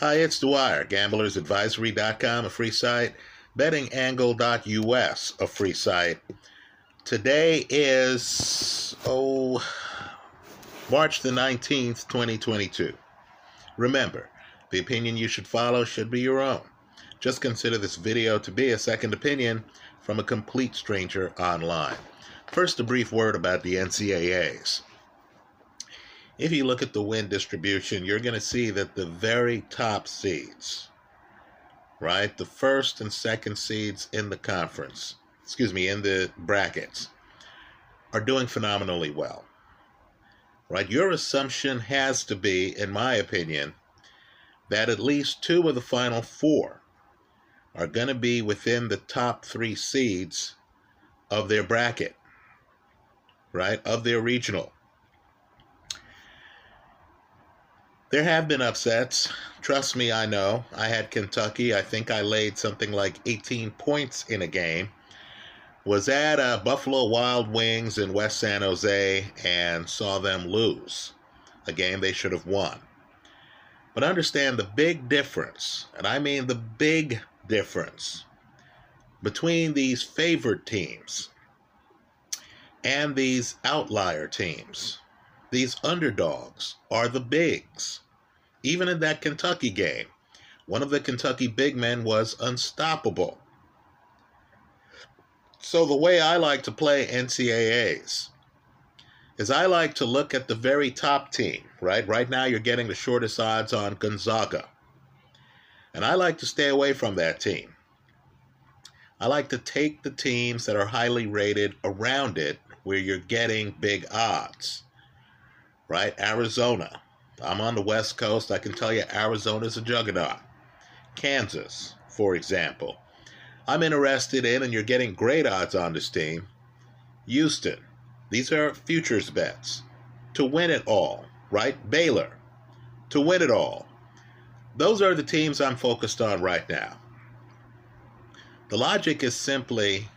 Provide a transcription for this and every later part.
Hi, it's Dwyer, gamblersadvisory.com, a free site, bettingangle.us, a free site. Today is, oh, March the 19th, 2022. Remember, the opinion you should follow should be your own. Just consider this video to be a second opinion from a complete stranger online. First, a brief word about the NCAAs. If you look at the win distribution, you're going to see that the very top seeds, right, the first and second seeds in the conference, excuse me, in the brackets, are doing phenomenally well. Right? Your assumption has to be, in my opinion, that at least two of the final four are going to be within the top three seeds of their bracket, right? Of their regional. There have been upsets. Trust me, I know. I had Kentucky. I think I laid something like 18 points in a game. Was at uh, Buffalo Wild Wings in West San Jose and saw them lose a game they should have won. But understand the big difference, and I mean the big difference, between these favored teams and these outlier teams. These underdogs are the bigs. Even in that Kentucky game, one of the Kentucky big men was unstoppable. So, the way I like to play NCAAs is I like to look at the very top team, right? Right now, you're getting the shortest odds on Gonzaga. And I like to stay away from that team. I like to take the teams that are highly rated around it where you're getting big odds right? Arizona. I'm on the West Coast. I can tell you Arizona's a juggernaut. Kansas, for example. I'm interested in, and you're getting great odds on this team. Houston. These are futures bets. To win it all, right? Baylor. To win it all. Those are the teams I'm focused on right now. The logic is simply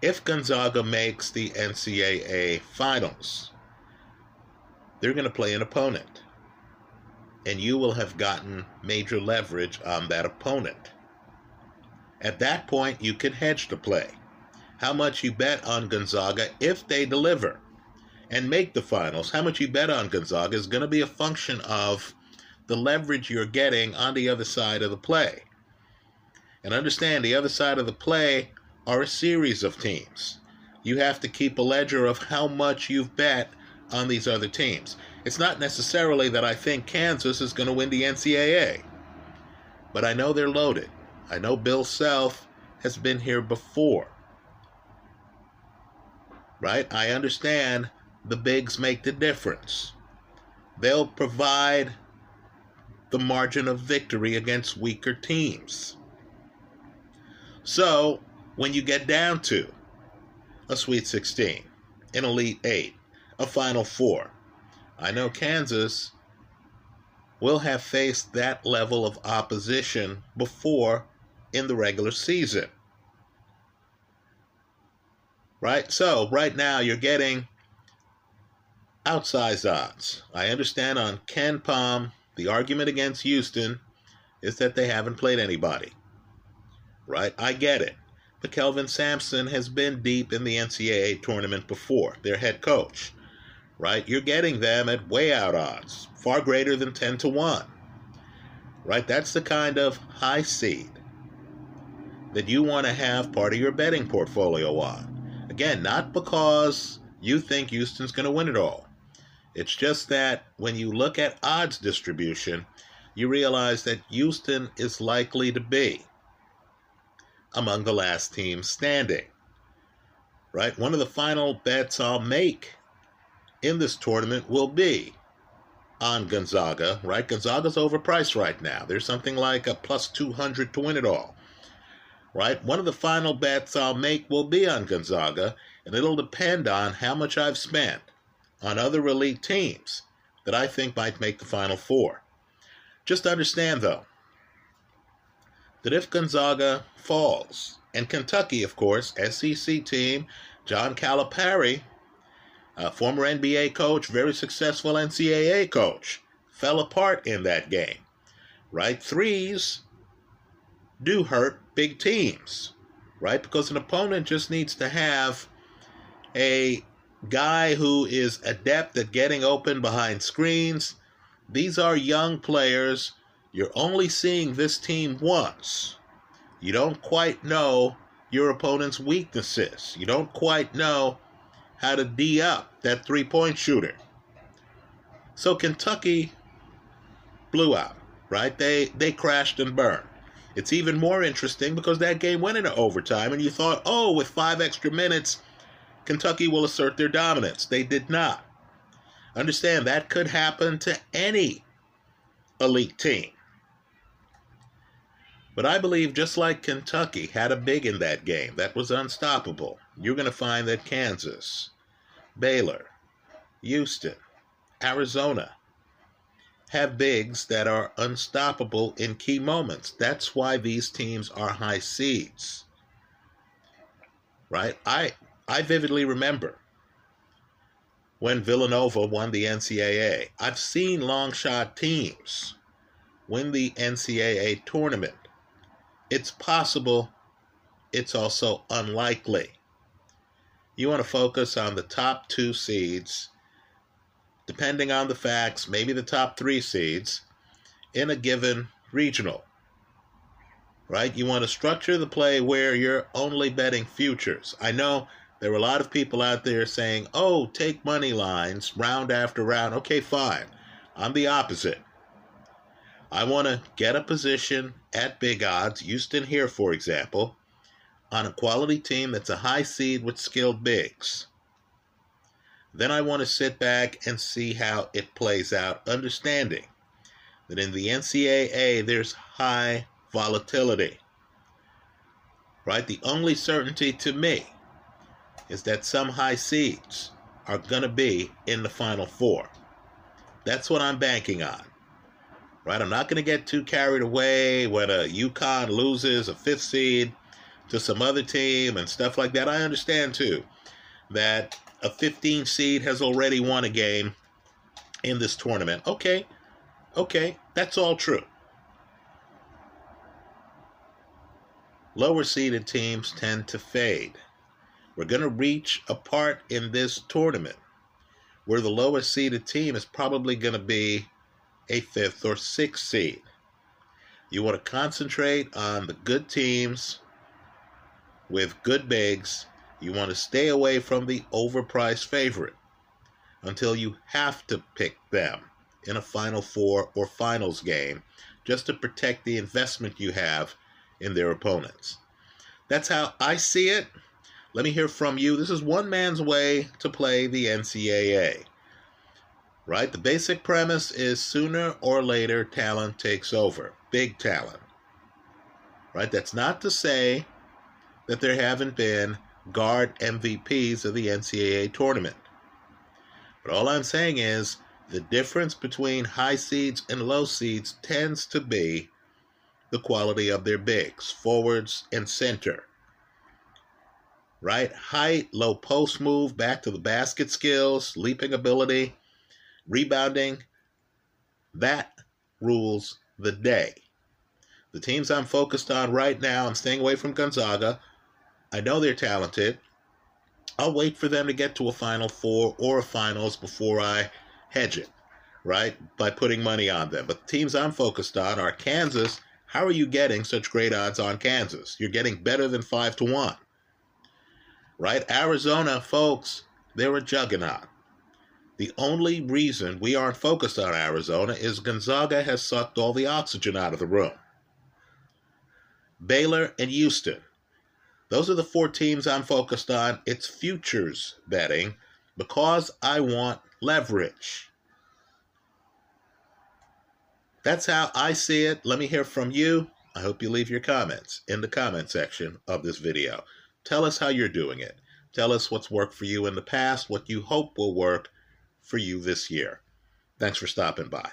if Gonzaga makes the NCAA finals, they're going to play an opponent. And you will have gotten major leverage on that opponent. At that point, you can hedge the play. How much you bet on Gonzaga if they deliver and make the finals, how much you bet on Gonzaga is going to be a function of the leverage you're getting on the other side of the play. And understand the other side of the play are a series of teams. You have to keep a ledger of how much you've bet on these other teams. It's not necessarily that I think Kansas is going to win the NCAA, but I know they're loaded. I know Bill Self has been here before. Right? I understand the bigs make the difference. They'll provide the margin of victory against weaker teams. So, when you get down to a Sweet 16, an Elite 8, a Final Four. I know Kansas will have faced that level of opposition before in the regular season. Right? So, right now, you're getting outsized odds. I understand on KenPom, the argument against Houston is that they haven't played anybody. Right? I get it. But Kelvin Sampson has been deep in the NCAA tournament before, their head coach right? You're getting them at way out odds, far greater than 10 to 1, right? That's the kind of high seed that you want to have part of your betting portfolio on. Again, not because you think Houston's going to win it all. It's just that when you look at odds distribution, you realize that Houston is likely to be among the last teams standing. Right? One of the final bets I'll make in this tournament will be on Gonzaga, right? Gonzaga's overpriced right now. There's something like a plus 200 to win it all, right? One of the final bets I'll make will be on Gonzaga, and it'll depend on how much I've spent on other elite teams that I think might make the Final Four. Just understand, though, that if Gonzaga falls, and Kentucky, of course, SEC team, John Calipari a former NBA coach, very successful NCAA coach, fell apart in that game. right? Threes do hurt big teams, right? Because an opponent just needs to have a guy who is adept at getting open behind screens. These are young players. You're only seeing this team once. You don't quite know your opponent's weaknesses. You don't quite know how to D up that three point shooter. So Kentucky blew out, right? They they crashed and burned. It's even more interesting because that game went into overtime and you thought, "Oh, with 5 extra minutes, Kentucky will assert their dominance." They did not. Understand that could happen to any elite team. But I believe just like Kentucky had a big in that game that was unstoppable, you're going to find that Kansas, Baylor, Houston, Arizona have bigs that are unstoppable in key moments. That's why these teams are high seeds. Right? I I vividly remember when Villanova won the NCAA. I've seen long shot teams win the NCAA tournament. It's possible, it's also unlikely. You want to focus on the top two seeds, depending on the facts, maybe the top three seeds in a given regional. Right? You want to structure the play where you're only betting futures. I know there are a lot of people out there saying, oh, take money lines round after round. Okay, fine. I'm the opposite. I want to get a position at big odds, Houston here, for example, on a quality team that's a high seed with skilled bigs. Then I want to sit back and see how it plays out, understanding that in the NCAA there's high volatility. Right? The only certainty to me is that some high seeds are going to be in the Final Four. That's what I'm banking on right? I'm not going to get too carried away a UConn loses a fifth seed to some other team and stuff like that. I understand too that a 15 seed has already won a game in this tournament. Okay, okay, that's all true. Lower seeded teams tend to fade. We're going to reach a part in this tournament where the lowest seeded team is probably going to be a fifth or sixth seed. You want to concentrate on the good teams with good bigs. You want to stay away from the overpriced favorite until you have to pick them in a Final Four or Finals game just to protect the investment you have in their opponents. That's how I see it. Let me hear from you. This is one man's way to play the NCAA right? The basic premise is sooner or later talent takes over, big talent, right? That's not to say that there haven't been guard MVPs of the NCAA tournament. But all I'm saying is the difference between high seeds and low seeds tends to be the quality of their bigs, forwards and center. Right? Height, low post move, back to the basket skills, leaping ability rebounding, that rules the day. The teams I'm focused on right now, I'm staying away from Gonzaga. I know they're talented. I'll wait for them to get to a Final Four or a Finals before I hedge it, right? By putting money on them. But the teams I'm focused on are Kansas. How are you getting such great odds on Kansas? You're getting better than 5 to 1, right? Arizona, folks, they're a juggernaut. The only reason we aren't focused on Arizona is Gonzaga has sucked all the oxygen out of the room. Baylor and Houston. Those are the four teams I'm focused on. It's futures betting because I want leverage. That's how I see it. Let me hear from you. I hope you leave your comments in the comment section of this video. Tell us how you're doing it. Tell us what's worked for you in the past, what you hope will work for you this year. Thanks for stopping by.